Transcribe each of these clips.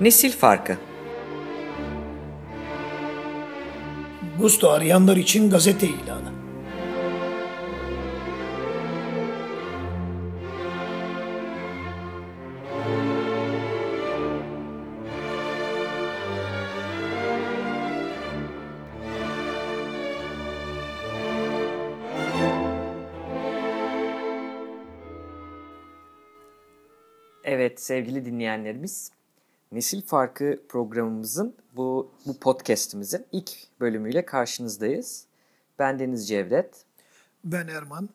Nesil farkı. Gusto arayanlar için gazete ilanı. Evet sevgili dinleyenlerimiz, Nesil Farkı programımızın bu, bu podcastimizin ilk bölümüyle karşınızdayız. Ben Deniz Cevdet. Ben Erman.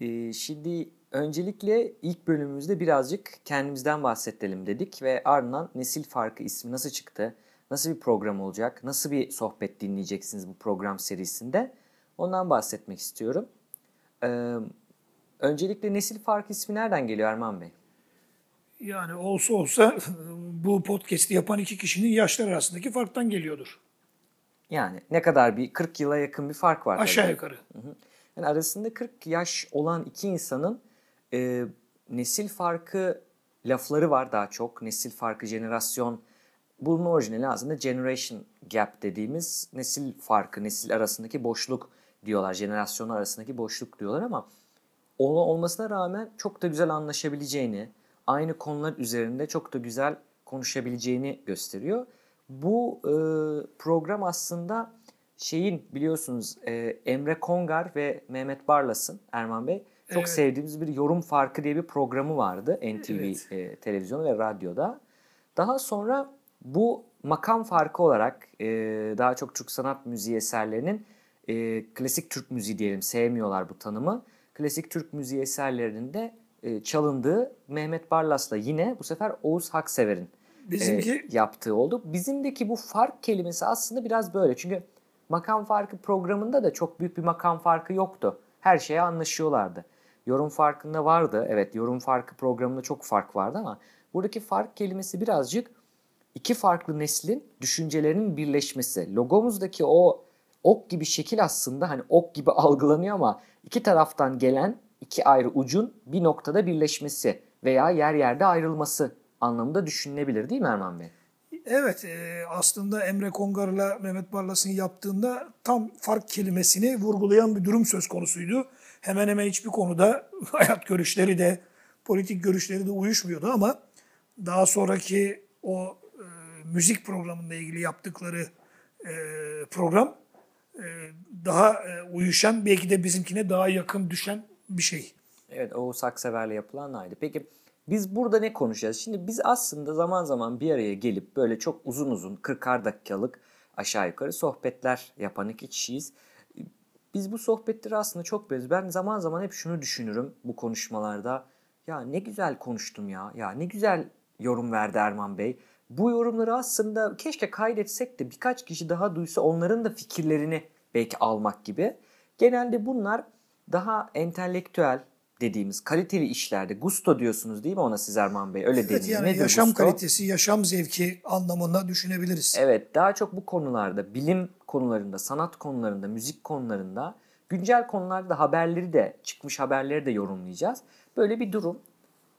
Ee, şimdi öncelikle ilk bölümümüzde birazcık kendimizden bahsedelim dedik ve ardından Nesil Farkı ismi nasıl çıktı, nasıl bir program olacak, nasıl bir sohbet dinleyeceksiniz bu program serisinde ondan bahsetmek istiyorum. Ee, öncelikle Nesil Farkı ismi nereden geliyor Erman Bey? Yani olsa olsa bu podcast'i yapan iki kişinin yaşlar arasındaki farktan geliyordur. Yani ne kadar bir 40 yıla yakın bir fark var. Aşağı tabii. yukarı. Yani arasında 40 yaş olan iki insanın e, nesil farkı lafları var daha çok. Nesil farkı, jenerasyon. Bunun orijinali aslında generation gap dediğimiz nesil farkı, nesil arasındaki boşluk diyorlar. Jenerasyonlar arasındaki boşluk diyorlar ama ol- olmasına rağmen çok da güzel anlaşabileceğini, aynı konular üzerinde çok da güzel konuşabileceğini gösteriyor. Bu e, program aslında şeyin biliyorsunuz e, Emre Kongar ve Mehmet Barlas'ın Erman Bey çok Evet. sevdiğimiz bir yorum farkı diye bir programı vardı NTV Evet. e, televizyonu ve radyoda. Daha sonra bu makam farkı olarak e, daha çok Türk sanat müziği eserlerinin e, klasik Türk müziği diyelim sevmiyorlar bu tanımı. Klasik Türk müziği eserlerinin de e, çalındığı Mehmet Barlas'la yine bu sefer Oğuz Haksever'in Bizimki e, yaptığı oldu. Bizimdeki bu fark kelimesi aslında biraz böyle. Çünkü makam farkı programında da çok büyük bir makam farkı yoktu. Her şeye anlaşıyorlardı. Yorum farkında vardı. Evet yorum farkı programında çok fark vardı ama buradaki fark kelimesi birazcık iki farklı neslin düşüncelerinin birleşmesi. Logomuzdaki o ok gibi şekil aslında hani ok gibi algılanıyor ama iki taraftan gelen iki ayrı ucun bir noktada birleşmesi veya yer yerde ayrılması anlamında düşünülebilir değil mi Erman Bey? evet e, aslında Emre Kongar'la Mehmet Barlas'ın yaptığında tam fark kelimesini vurgulayan bir durum söz konusuydu. Hemen hemen hiçbir konuda hayat görüşleri de politik görüşleri de uyuşmuyordu ama daha sonraki o e, müzik programında ilgili yaptıkları e, program e, daha e, uyuşan belki de bizimkine daha yakın düşen bir şey. Evet Oğuz Aksever'le yapılan aydı. Peki biz burada ne konuşacağız? Şimdi biz aslında zaman zaman bir araya gelip böyle çok uzun uzun 40'ar dakikalık aşağı yukarı sohbetler yapan iki kişiyiz. Biz bu sohbetleri aslında çok beğeniyoruz. Ben zaman zaman hep şunu düşünürüm bu konuşmalarda. Ya ne güzel konuştum ya. Ya ne güzel yorum verdi Erman Bey. Bu yorumları aslında keşke kaydetsek de birkaç kişi daha duysa onların da fikirlerini belki almak gibi. Genelde bunlar daha entelektüel dediğimiz kaliteli işlerde gusto diyorsunuz değil mi ona siz Erman Bey? Öyle Evet deniyor. yani Nedir yaşam gusto? kalitesi, yaşam zevki anlamında düşünebiliriz. Evet daha çok bu konularda bilim konularında, sanat konularında, müzik konularında, güncel konularda haberleri de çıkmış haberleri de yorumlayacağız. Böyle bir durum.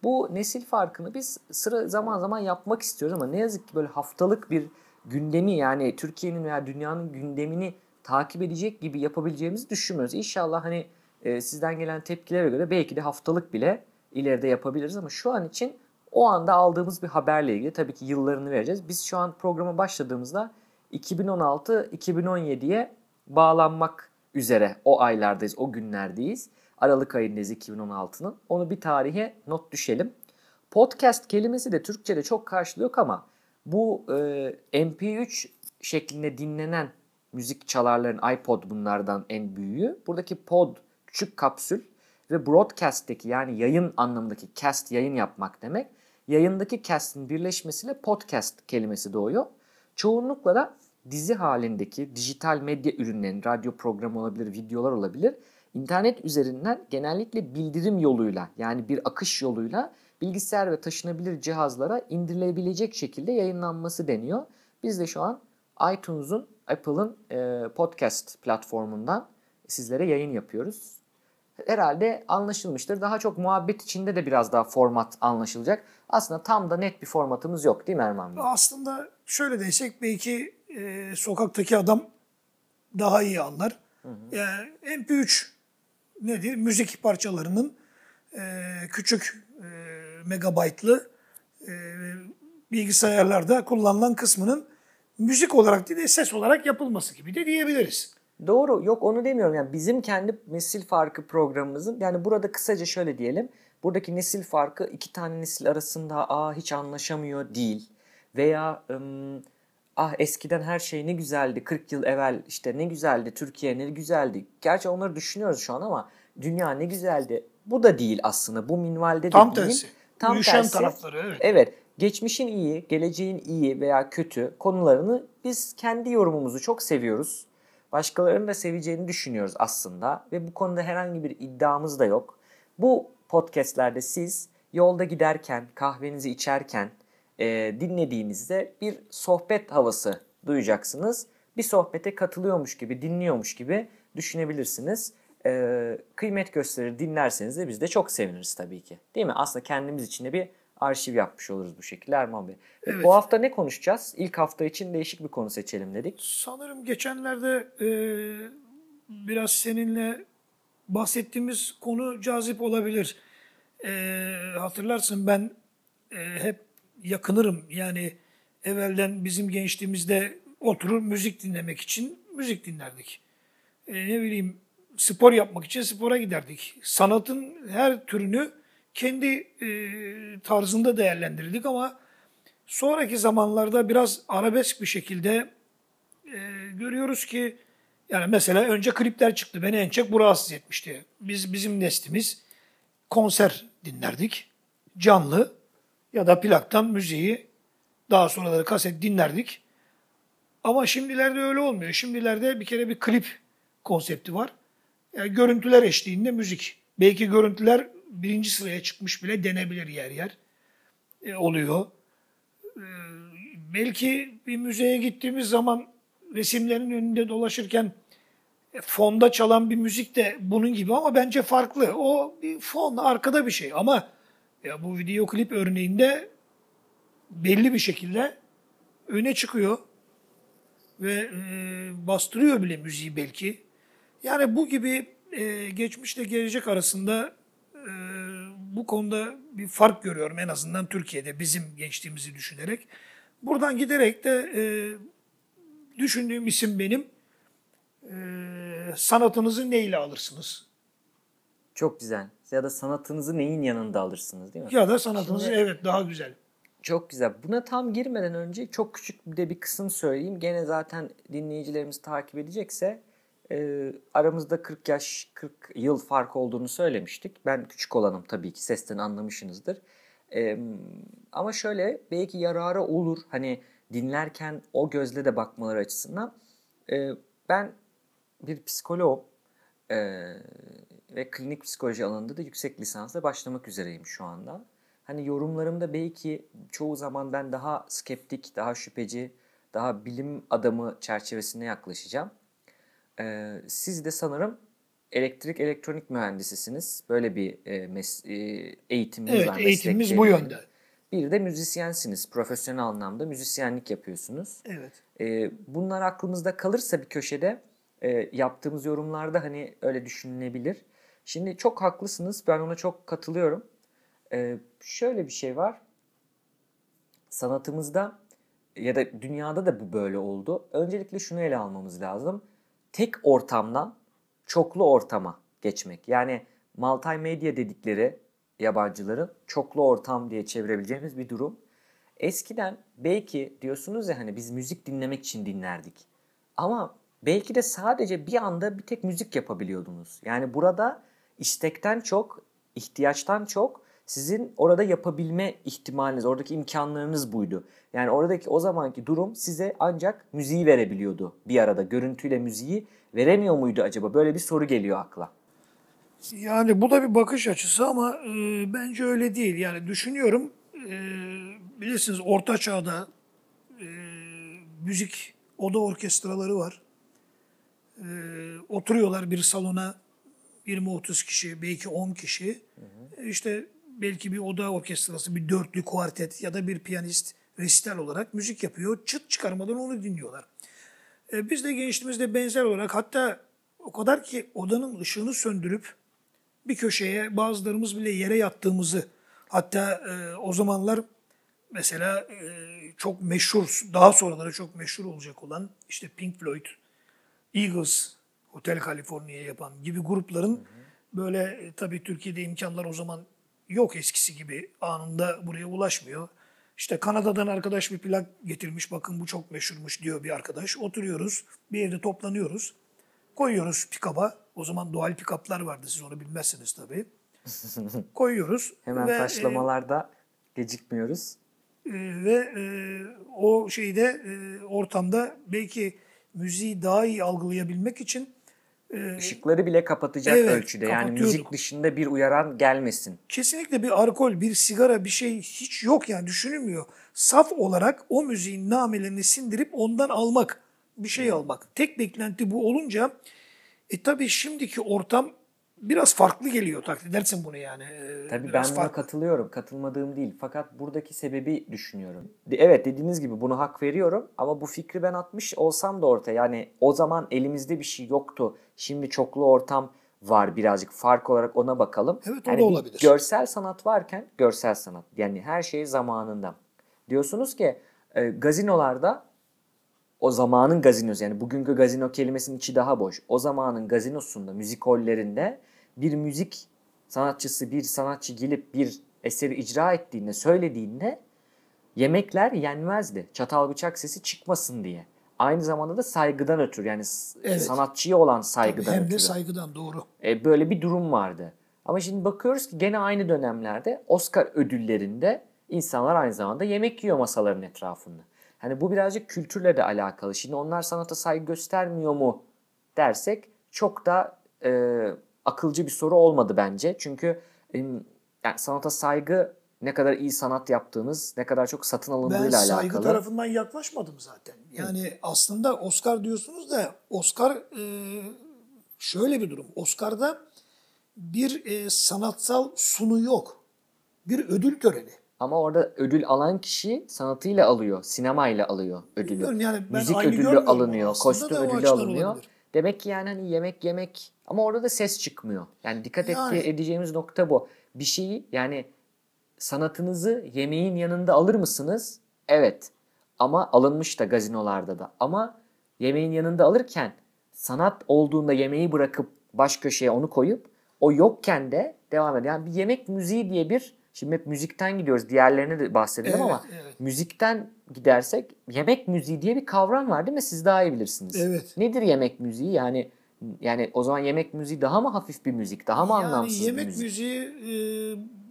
Bu nesil farkını biz sıra zaman zaman yapmak istiyoruz ama ne yazık ki böyle haftalık bir gündemi yani Türkiye'nin veya dünyanın gündemini takip edecek gibi yapabileceğimizi düşünmüyoruz. İnşallah hani e, sizden gelen tepkilere göre belki de haftalık bile ileride yapabiliriz ama şu an için o anda aldığımız bir haberle ilgili tabii ki yıllarını vereceğiz. Biz şu an programa başladığımızda 2016-2017'ye bağlanmak üzere o aylardayız, o günlerdeyiz. Aralık ayındayız 2016'nın. Onu bir tarihe not düşelim. Podcast kelimesi de Türkçe'de çok karşılığı yok ama bu e, MP3 şeklinde dinlenen müzik çalarların iPod bunlardan en büyüğü. Buradaki pod küçük kapsül ve broadcast'teki yani yayın anlamındaki cast yayın yapmak demek. Yayındaki cast'in birleşmesiyle podcast kelimesi doğuyor. Çoğunlukla da dizi halindeki dijital medya ürünlerin, radyo programı olabilir, videolar olabilir. İnternet üzerinden genellikle bildirim yoluyla yani bir akış yoluyla bilgisayar ve taşınabilir cihazlara indirilebilecek şekilde yayınlanması deniyor. Biz de şu an iTunes'un, Apple'ın e, podcast platformundan sizlere yayın yapıyoruz. Herhalde anlaşılmıştır. Daha çok muhabbet içinde de biraz daha format anlaşılacak. Aslında tam da net bir formatımız yok değil mi Erman Bey? Aslında şöyle desek belki e, sokaktaki adam daha iyi anlar. Yani MP3 nedir? Müzik parçalarının e, küçük e, megabaytlı e, bilgisayarlarda kullanılan kısmının müzik olarak değil de ses olarak yapılması gibi de diyebiliriz. Doğru. Yok onu demiyorum. Yani bizim kendi nesil farkı programımızın yani burada kısaca şöyle diyelim. Buradaki nesil farkı iki tane nesil arasında aa hiç anlaşamıyor değil. Veya ım, ah eskiden her şey ne güzeldi 40 yıl evvel işte ne güzeldi Türkiye ne güzeldi. Gerçi onları düşünüyoruz şu an ama dünya ne güzeldi. Bu da değil aslında. Bu minvalde de Tam değil. tersi. Tam Uyuşan tersi. tarafları evet. Evet. Geçmişin iyi, geleceğin iyi veya kötü konularını biz kendi yorumumuzu çok seviyoruz. Başkalarının da seveceğini düşünüyoruz aslında ve bu konuda herhangi bir iddiamız da yok. Bu podcastlerde siz yolda giderken, kahvenizi içerken e, dinlediğinizde bir sohbet havası duyacaksınız. Bir sohbete katılıyormuş gibi, dinliyormuş gibi düşünebilirsiniz. E, kıymet gösterir dinlerseniz de biz de çok seviniriz tabii ki. Değil mi? Aslında kendimiz için de bir arşiv yapmış oluruz bu şekilde Erman Bey. Evet. Bu hafta ne konuşacağız? İlk hafta için değişik bir konu seçelim dedik. Sanırım geçenlerde e, biraz seninle bahsettiğimiz konu cazip olabilir. E, hatırlarsın ben e, hep yakınırım. Yani evvelden bizim gençliğimizde oturur müzik dinlemek için müzik dinlerdik. E, ne bileyim spor yapmak için spora giderdik. Sanatın her türünü kendi e, tarzında değerlendirdik ama sonraki zamanlarda biraz arabesk bir şekilde e, görüyoruz ki yani mesela önce klipler çıktı. Beni en çok bu rahatsız etmişti. Biz bizim neslimiz konser dinlerdik. Canlı ya da plaktan müziği daha sonra da kaset dinlerdik. Ama şimdilerde öyle olmuyor. Şimdilerde bir kere bir klip konsepti var. Yani görüntüler eşliğinde müzik. Belki görüntüler birinci sıraya çıkmış bile denebilir yer yer. E, oluyor. E, belki bir müzeye gittiğimiz zaman resimlerin önünde dolaşırken e, fonda çalan bir müzik de bunun gibi ama bence farklı. O bir fon, arkada bir şey ama ya bu video klip örneğinde belli bir şekilde öne çıkıyor ve e, bastırıyor bile müziği belki. Yani bu gibi e, geçmişle gelecek arasında e, bu konuda bir fark görüyorum en azından Türkiye'de bizim gençliğimizi düşünerek. Buradan giderek de e, düşündüğüm isim benim. E, sanatınızı neyle alırsınız? Çok güzel. Ya da sanatınızı neyin yanında alırsınız değil mi? Ya da sanatınızı Şimdi- evet daha güzel. Çok güzel. Buna tam girmeden önce çok küçük bir de bir kısım söyleyeyim. Gene zaten dinleyicilerimiz takip edecekse e, aramızda 40 yaş 40 yıl fark olduğunu söylemiştik. Ben küçük olanım tabii ki sesten anlamışsınızdır. E, ama şöyle belki yararı olur hani dinlerken o gözle de bakmaları açısından. E, ben bir psikoloğum e, ve klinik psikoloji alanında da yüksek lisansa başlamak üzereyim şu anda. Hani yorumlarımda belki çoğu zaman ben daha skeptik, daha şüpheci, daha bilim adamı çerçevesinde yaklaşacağım. Ee, siz de sanırım elektrik elektronik mühendisisiniz. Böyle bir e, mes- e, eğitiminiz Evet var. eğitimimiz meslek bu yönde. Bir de müzisyensiniz. Profesyonel anlamda müzisyenlik yapıyorsunuz. Evet. Ee, bunlar aklımızda kalırsa bir köşede e, yaptığımız yorumlarda hani öyle düşünülebilir. Şimdi çok haklısınız. Ben ona çok katılıyorum. Ee, şöyle bir şey var. Sanatımızda ya da dünyada da bu böyle oldu. Öncelikle şunu ele almamız lazım. Tek ortamdan çoklu ortama geçmek. Yani multimedia dedikleri yabancıların çoklu ortam diye çevirebileceğimiz bir durum. Eskiden belki diyorsunuz ya hani biz müzik dinlemek için dinlerdik. Ama belki de sadece bir anda bir tek müzik yapabiliyordunuz. Yani burada istekten çok, ihtiyaçtan çok sizin orada yapabilme ihtimaliniz, oradaki imkanlarınız buydu. Yani oradaki o zamanki durum size ancak müziği verebiliyordu bir arada. Görüntüyle müziği veremiyor muydu acaba? Böyle bir soru geliyor akla. Yani bu da bir bakış açısı ama e, bence öyle değil. Yani düşünüyorum e, bilirsiniz Orta Çağ'da e, müzik oda orkestraları var. E, oturuyorlar bir salona 20-30 kişi, belki 10 kişi. İşte belki bir oda orkestrası, bir dörtlü kuartet ya da bir piyanist resital olarak müzik yapıyor. Çıt çıkarmadan onu dinliyorlar. E, biz de gençliğimizde benzer olarak hatta o kadar ki odanın ışığını söndürüp bir köşeye bazılarımız bile yere yattığımızı hatta e, o zamanlar mesela e, çok meşhur daha sonraları çok meşhur olacak olan işte Pink Floyd, Eagles, Hotel California yapan gibi grupların böyle e, tabii Türkiye'de imkanlar o zaman yok eskisi gibi anında buraya ulaşmıyor. İşte Kanada'dan arkadaş bir plak getirmiş bakın bu çok meşhurmuş diyor bir arkadaş. Oturuyoruz bir evde toplanıyoruz. Koyuyoruz pikaba. O zaman doğal pikaplar vardı siz onu bilmezsiniz tabii. Koyuyoruz. Hemen ve, e, taşlamalarda gecikmiyoruz. e, ve e, o şeyde e, ortamda belki müziği daha iyi algılayabilmek için e, Işıkları bile kapatacak Evet, ölçüde. Yani müzik dışında bir uyaran gelmesin. kesinlikle bir alkol, bir sigara, bir şey hiç yok yani düşünülmüyor. Saf olarak o müziğin namelerini sindirip ondan almak, bir şey almak. Tek beklenti bu olunca e tabii şimdiki ortam biraz farklı geliyor takdir edersin bunu yani. E, Tabii ben biraz buna farklı. katılıyorum. Katılmadığım değil. Fakat buradaki sebebi düşünüyorum. Evet dediğiniz gibi bunu hak veriyorum ama bu fikri ben atmış olsam da ortaya yani o zaman elimizde bir şey yoktu. Şimdi çoklu ortam var birazcık fark olarak ona bakalım. Evet, o Yani da olabilir. Görsel sanat varken görsel sanat yani her şey zamanında. Diyorsunuz ki e, gazinolarda o zamanın gazinosu yani bugünkü gazino kelimesinin içi daha boş. O zamanın gazinosunda, müzik hollerinde bir müzik sanatçısı, bir sanatçı gelip bir eseri icra ettiğinde, söylediğinde yemekler yenmezdi. Çatal bıçak sesi çıkmasın diye. Aynı zamanda da saygıdan ötürü yani Evet. sanatçıya olan Tabii, saygıdan hem ötürü. de saygıdan doğru. E, böyle bir durum vardı. Ama şimdi bakıyoruz ki gene aynı dönemlerde Oscar ödüllerinde insanlar aynı zamanda yemek yiyor masaların etrafında. Hani bu birazcık kültürle de alakalı. Şimdi onlar sanata saygı göstermiyor mu dersek çok da e, akılcı bir soru olmadı bence. Çünkü e, yani sanata saygı ne kadar iyi sanat yaptığınız, ne kadar çok satın Ben alındığıyla saygı alakalı. tarafından yaklaşmadım zaten. Yani aslında Oscar diyorsunuz da Oscar e, şöyle bir durum. Oscar'da bir e, sanatsal sunu yok. Bir ödül töreni. Ama orada ödül alan kişi sanatıyla alıyor, sinemayla alıyor ödülü. Bilmiyorum yani ben Müzik ödülü alınıyor, kostüm ödülü alınıyor. olabilir. Demek ki yani hani yemek yemek ama orada da ses çıkmıyor. Yani dikkat Yani. edeceğimiz nokta bu. Bir şeyi yani sanatınızı yemeğin yanında alır mısınız? Evet. Ama alınmış da gazinolarda da. Ama yemeğin yanında alırken sanat olduğunda yemeği bırakıp baş köşeye onu koyup o yokken de devam ediyor. Yani bir yemek müziği diye bir şimdi hep müzikten gidiyoruz. Diğerlerine de bahsedelim Evet, ama evet. müzikten gidersek yemek müziği diye bir kavram var değil mi? Siz daha iyi bilirsiniz. Evet. Nedir yemek müziği? Yani yani o zaman yemek müziği daha mı hafif bir müzik, daha mı Yani anlamsız yemek bir müzik? müziği e,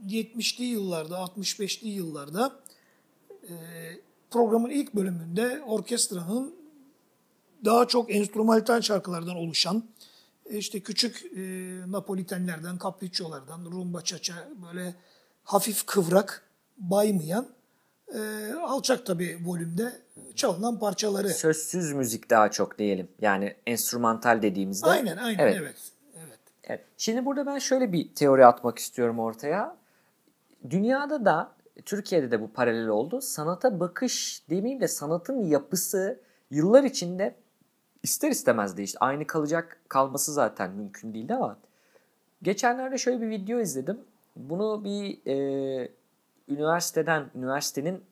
70'li yıllarda, 65'li yıllarda e, programın ilk bölümünde orkestranın daha çok enstrümantal şarkılardan oluşan e, işte küçük e, Napolitenlerden, capricciolardan, rumba, çaça böyle hafif kıvrak, baymayan e, alçak tabii volümde çalınan parçaları. Sözsüz müzik daha çok diyelim. Yani enstrümantal dediğimizde. Aynen aynen Evet. evet. evet. Evet. Şimdi burada ben şöyle bir teori atmak istiyorum ortaya. Dünyada da Türkiye'de de bu paralel oldu. Sanata bakış demeyeyim de sanatın yapısı yıllar içinde ister istemez değişti. Aynı kalacak kalması zaten mümkün değildi ama geçenlerde şöyle bir video izledim. Bunu bir e, üniversiteden, üniversitenin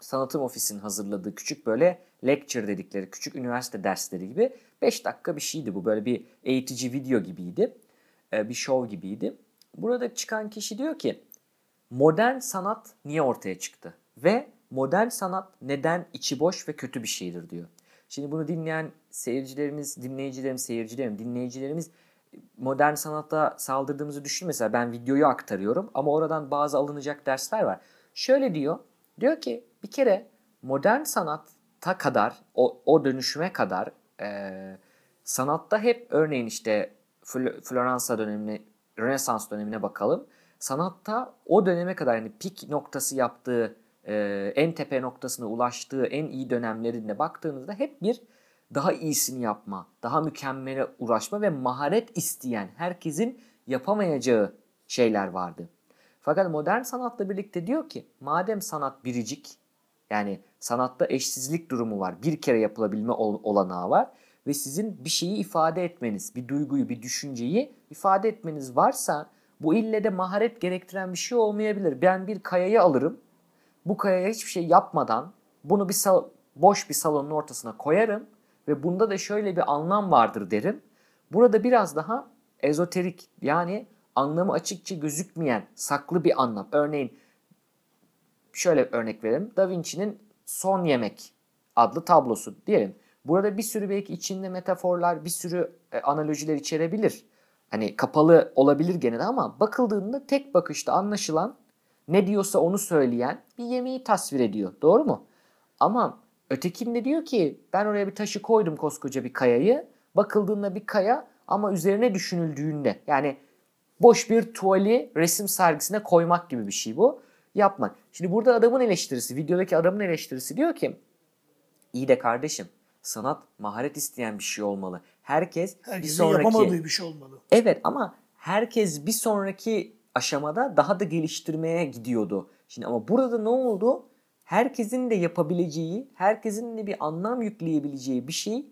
sanatım ofisinin hazırladığı küçük böyle lecture dedikleri küçük üniversite dersleri gibi 5 dakika bir şeydi bu. Böyle bir eğitici video gibiydi. E, bir show gibiydi. Burada çıkan kişi diyor ki modern sanat niye ortaya çıktı? Ve modern sanat neden içi boş ve kötü bir şeydir diyor. Şimdi bunu dinleyen seyircilerimiz, dinleyicilerimiz, seyircilerim, dinleyicilerimiz modern sanata saldırdığımızı düşün. Mesela ben videoyu aktarıyorum ama oradan bazı alınacak dersler var. Şöyle diyor, diyor ki bir kere modern sanatta kadar, o, o dönüşüme kadar e, sanatta hep örneğin işte Fl- Floransa dönemine, Rönesans dönemine bakalım. Sanatta o döneme kadar yani pik noktası yaptığı, e, en tepe noktasına ulaştığı en iyi dönemlerinde baktığınızda hep bir daha iyisini yapma, daha mükemmele uğraşma ve maharet isteyen herkesin yapamayacağı şeyler vardı. Fakat modern sanatla birlikte diyor ki madem sanat biricik yani sanatta eşsizlik durumu var. Bir kere yapılabilme olanağı var ve sizin bir şeyi ifade etmeniz, bir duyguyu, bir düşünceyi ifade etmeniz varsa bu ille de maharet gerektiren bir şey olmayabilir. Ben bir kayayı alırım. Bu kayaya hiçbir şey yapmadan bunu bir sal- boş bir salonun ortasına koyarım ve bunda da şöyle bir anlam vardır derim. Burada biraz daha ezoterik yani anlamı açıkça gözükmeyen saklı bir anlam. Örneğin şöyle örnek verelim. Da Vinci'nin Son Yemek adlı tablosu diyelim. Burada bir sürü belki içinde metaforlar, bir sürü e, analojiler içerebilir. Hani kapalı olabilir gene de ama bakıldığında tek bakışta anlaşılan ne diyorsa onu söyleyen bir yemeği tasvir ediyor. Doğru mu? Ama ötekinde diyor ki ben oraya bir taşı koydum koskoca bir kayayı. Bakıldığında bir kaya ama üzerine düşünüldüğünde yani boş bir tuvali resim sergisine koymak gibi bir şey bu. Yapmak. Şimdi burada adamın eleştirisi, videodaki adamın eleştirisi diyor ki iyi de kardeşim sanat maharet isteyen bir şey olmalı. Herkes Herkesin bir sonraki... yapamadığı bir şey olmalı. Evet ama herkes bir sonraki aşamada daha da geliştirmeye gidiyordu. Şimdi ama burada ne oldu? Herkesin de yapabileceği, herkesin de bir anlam yükleyebileceği bir şey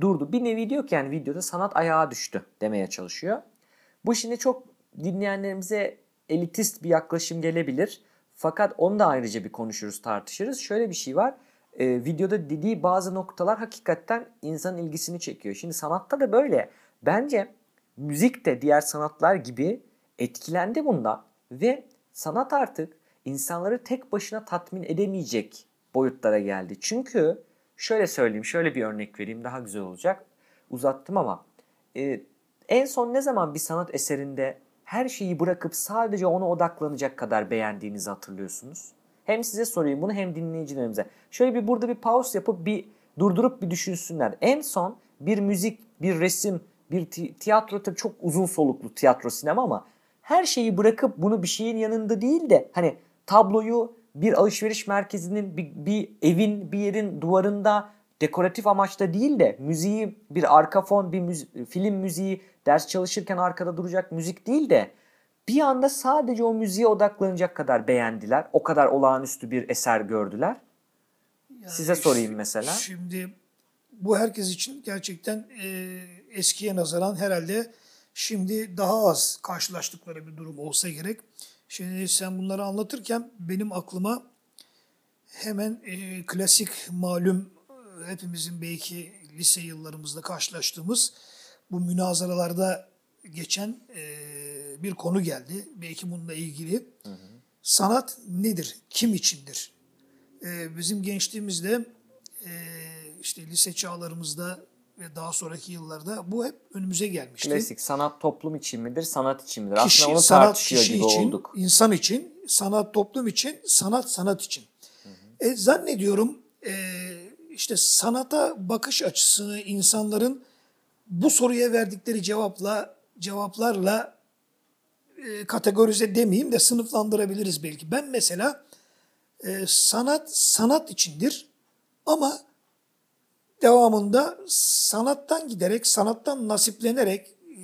durdu. Bir nevi diyor ki yani videoda sanat ayağa düştü demeye çalışıyor. Bu şimdi çok dinleyenlerimize elitist bir yaklaşım gelebilir. Fakat onu da ayrıca bir konuşuruz, tartışırız. Şöyle bir şey var. Ee, videoda dediği bazı noktalar hakikaten insanın ilgisini çekiyor. Şimdi sanatta da böyle. Bence müzik de diğer sanatlar gibi etkilendi bundan ve sanat artık insanları tek başına tatmin edemeyecek boyutlara geldi. Çünkü şöyle söyleyeyim, şöyle bir örnek vereyim daha güzel olacak. Uzattım ama e, en son ne zaman bir sanat eserinde her şeyi bırakıp sadece ona odaklanacak kadar beğendiğinizi hatırlıyorsunuz? Hem size sorayım bunu hem dinleyicilerimize. Şöyle bir burada bir pause yapıp bir durdurup bir düşünsünler. En son bir müzik, bir resim, bir tiyatro tabii çok uzun soluklu tiyatro sinema ama her şeyi bırakıp bunu bir şeyin yanında değil de hani tabloyu bir alışveriş merkezinin bir, bir evin bir yerin duvarında dekoratif amaçta değil de müziği bir arka fon bir müzi- film müziği ders çalışırken arkada duracak müzik değil de bir anda sadece o müziğe odaklanacak kadar beğendiler. O kadar olağanüstü bir eser gördüler. Yani Size sorayım mesela. Şimdi bu herkes için gerçekten e, eskiye nazaran herhalde şimdi daha az karşılaştıkları bir durum olsa gerek. Şimdi sen bunları anlatırken benim aklıma hemen e, klasik malum hepimizin belki lise yıllarımızda karşılaştığımız bu münazaralarda geçen e, bir konu geldi. Belki bununla ilgili. Hı hı. Sanat nedir? Kim içindir? E, bizim gençliğimizde e, işte lise çağlarımızda ve daha sonraki yıllarda bu hep önümüze gelmişti. Klasik sanat toplum için midir, sanat için midir? Kişi, Aslında onu sanat tartışıyor kişi gibi için, olduk. insan için, sanat toplum için, sanat sanat için. Hı hı. E, zannediyorum e, işte sanata bakış açısını insanların bu soruya verdikleri cevapla cevaplarla e, kategorize demeyeyim de sınıflandırabiliriz belki. Ben mesela e, sanat sanat içindir ama devamında sanattan giderek, sanattan nasiplenerek e,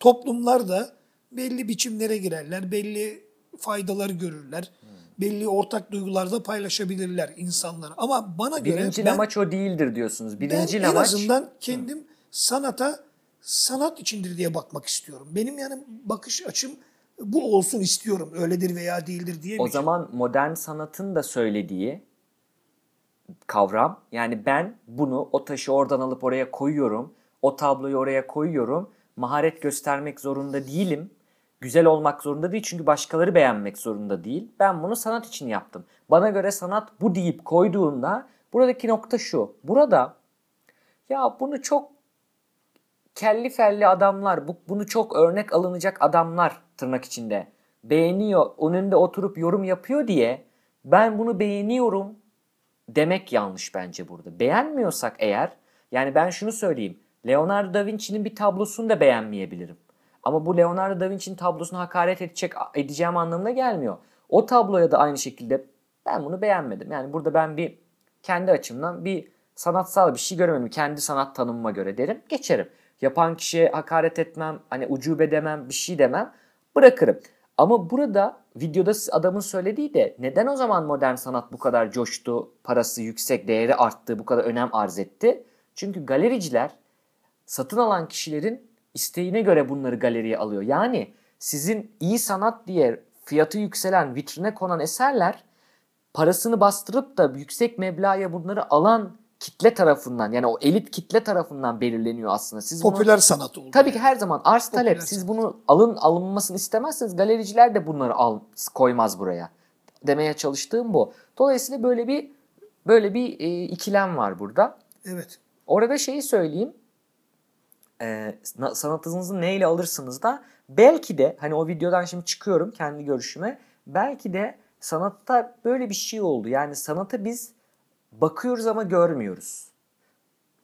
toplumlar da belli biçimlere girerler, belli faydalar görürler. Hmm. Belli ortak duygularda paylaşabilirler insanlar. Ama bana göre Birinci amaç o değildir diyorsunuz. Birinci ben amaç... en azından kendim hmm. sanata sanat içindir diye bakmak istiyorum. Benim yani bakış açım bu olsun istiyorum. Öyledir veya değildir diye. O zaman modern sanatın da söylediği kavram. Yani ben bunu o taşı oradan alıp oraya koyuyorum. O tabloyu oraya koyuyorum. Maharet göstermek zorunda değilim. Güzel olmak zorunda değil çünkü başkaları beğenmek zorunda değil. Ben bunu sanat için yaptım. Bana göre sanat bu deyip koyduğunda buradaki nokta şu. Burada ya bunu çok kelli felli adamlar, bu, bunu çok örnek alınacak adamlar tırnak içinde beğeniyor, önünde oturup yorum yapıyor diye ben bunu beğeniyorum demek yanlış bence burada. Beğenmiyorsak eğer yani ben şunu söyleyeyim. Leonardo da Vinci'nin bir tablosunu da beğenmeyebilirim. Ama bu Leonardo da Vinci'nin tablosuna hakaret edecek edeceğim anlamına gelmiyor. O tabloya da aynı şekilde ben bunu beğenmedim. Yani burada ben bir kendi açımdan bir sanatsal bir şey göremedim. Kendi sanat tanımıma göre derim. Geçerim. Yapan kişiye hakaret etmem, hani ucube demem, bir şey demem. Bırakırım. Ama burada videoda adamın söylediği de neden o zaman modern sanat bu kadar coştu, parası yüksek, değeri arttı, bu kadar önem arz etti? Çünkü galericiler satın alan kişilerin isteğine göre bunları galeriye alıyor. Yani sizin iyi sanat diye fiyatı yükselen, vitrine konan eserler parasını bastırıp da yüksek meblağa bunları alan kitle tarafından yani o elit kitle tarafından belirleniyor aslında. Siz Popüler bunu, sanat oldu. Tabii ki her zaman arz Popüler talep. Siz sanat. bunu alın alınmasını istemezseniz galericiler de bunları al, koymaz buraya. Demeye çalıştığım bu. Dolayısıyla böyle bir böyle bir e, ikilem var burada. Evet. Orada şeyi söyleyeyim. Na- sanatınızı neyle alırsınız da belki de hani o videodan şimdi çıkıyorum kendi görüşüme. Belki de sanatta böyle bir şey oldu. Yani sanata biz bakıyoruz ama görmüyoruz.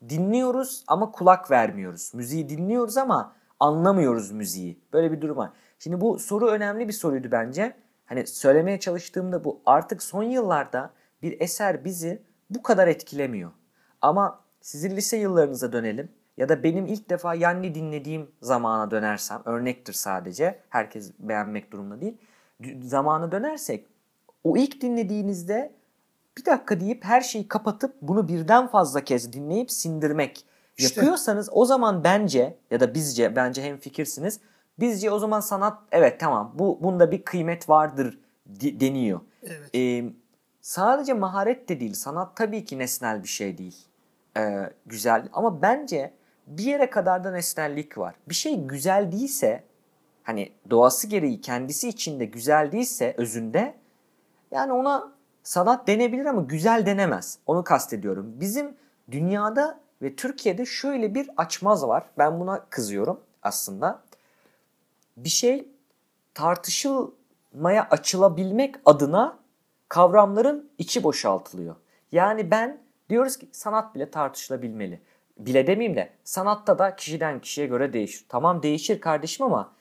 Dinliyoruz ama kulak vermiyoruz. Müziği dinliyoruz ama anlamıyoruz müziği. Böyle bir durum var. Şimdi bu soru önemli bir soruydu bence. Hani söylemeye çalıştığımda bu artık son yıllarda bir eser bizi bu kadar etkilemiyor. Ama sizin lise yıllarınıza dönelim ya da benim ilk defa Yanni dinlediğim zamana dönersem örnektir sadece. Herkes beğenmek durumunda değil. Zamana dönersek o ilk dinlediğinizde bir dakika deyip her şeyi kapatıp bunu birden fazla kez dinleyip sindirmek İşte. yapıyorsanız o zaman bence ya da bizce bence hem fikirsiniz. Bizce o zaman sanat evet tamam bu bunda bir kıymet vardır deniyor. Evet. Ee, sadece maharet de değil. Sanat tabii ki nesnel bir şey değil. Ee, güzel ama bence bir yere kadar da nesnellik var. Bir şey güzel değilse hani doğası gereği kendisi içinde güzel değilse özünde yani ona sanat denebilir ama güzel denemez. Onu kastediyorum. Bizim dünyada ve Türkiye'de şöyle bir açmaz var. Ben buna kızıyorum aslında. Bir şey tartışılmaya açılabilmek adına kavramların içi boşaltılıyor. Yani ben diyoruz ki sanat bile tartışılabilmeli. Bile demeyeyim de sanatta da kişiden kişiye göre değişir. Tamam değişir kardeşim ama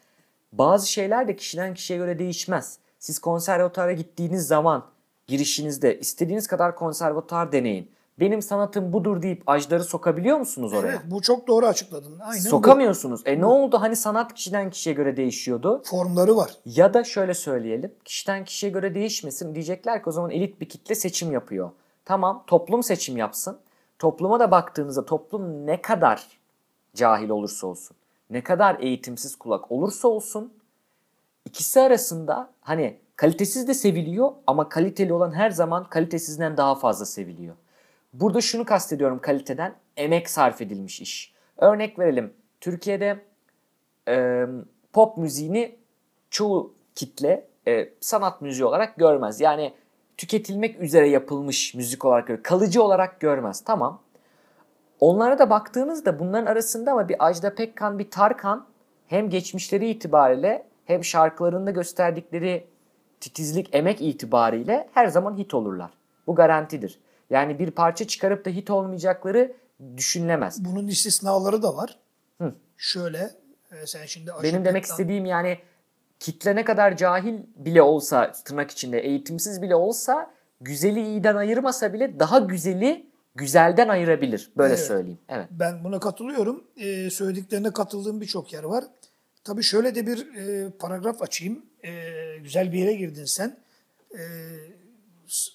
bazı şeyler de kişiden kişiye göre değişmez. Siz konservatuara gittiğiniz zaman girişinizde istediğiniz kadar konservatuar deneyin. Benim sanatım budur deyip ajdarı sokabiliyor musunuz oraya? Evet, bu çok doğru açıkladın. Aynen bu. Sokamıyorsunuz. E ne oldu? Hani sanat kişiden kişiye göre değişiyordu. Formları var. Ya da şöyle söyleyelim. Kişiden kişiye göre değişmesin. Diyecekler ki o zaman elit bir kitle seçim yapıyor. Tamam toplum seçim yapsın. Topluma da baktığınızda toplum ne kadar cahil olursa olsun, ne kadar eğitimsiz kulak olursa olsun ikisi arasında hani kalitesiz de seviliyor ama kaliteli olan her zaman kalitesizden daha fazla seviliyor. Burada şunu kastediyorum kaliteden emek sarf edilmiş iş. Örnek verelim. Türkiye'de e, pop müziğini çoğu kitle e, sanat müziği olarak görmez. Yani tüketilmek üzere yapılmış müzik olarak. Kalıcı olarak görmez. Tamam. Onlara da baktığınızda bunların arasında ama bir Ajda Pekkan, bir Tarkan hem geçmişleri itibariyle hem şarkılarında gösterdikleri titizlik, emek itibariyle her zaman hit olurlar. Bu garantidir. Yani bir parça çıkarıp da hit olmayacakları düşünülemez. Bunun istisnaları da var. Hı. Şöyle e, sen şimdi Benim demek Pekkan- istediğim yani kitle ne kadar cahil bile olsa tırnak içinde eğitimsiz bile olsa güzeli iyiden ayırmasa bile daha güzeli güzelden ayırabilir. Böyle Evet. söyleyeyim. Evet. Ben buna katılıyorum. Ee, söylediklerine katıldığım birçok yer var. Tabii şöyle de bir e, paragraf açayım. E, güzel bir yere girdin sen. E,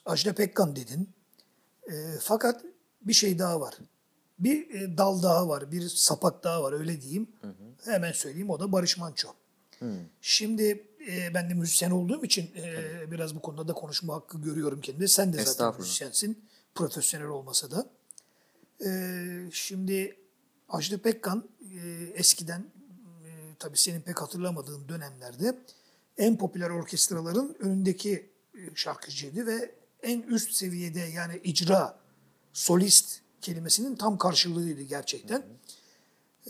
Ajda Pekkan dedin. E, fakat bir şey daha var. Bir e, dal daha var, bir sapak daha var öyle diyeyim. Hemen söyleyeyim o da Barış Manço. Şimdi e, ben de müzisyen olduğum için e, biraz bu konuda da konuşma hakkı görüyorum kendime. Sen de zaten müzisyensin. Profesyonel olmasa da. Ee, şimdi Ajda Pekkan e, eskiden e, tabii senin pek hatırlamadığın dönemlerde en popüler orkestraların önündeki e, şarkıcıydı ve en üst seviyede yani icra, solist kelimesinin tam karşılığıydı gerçekten.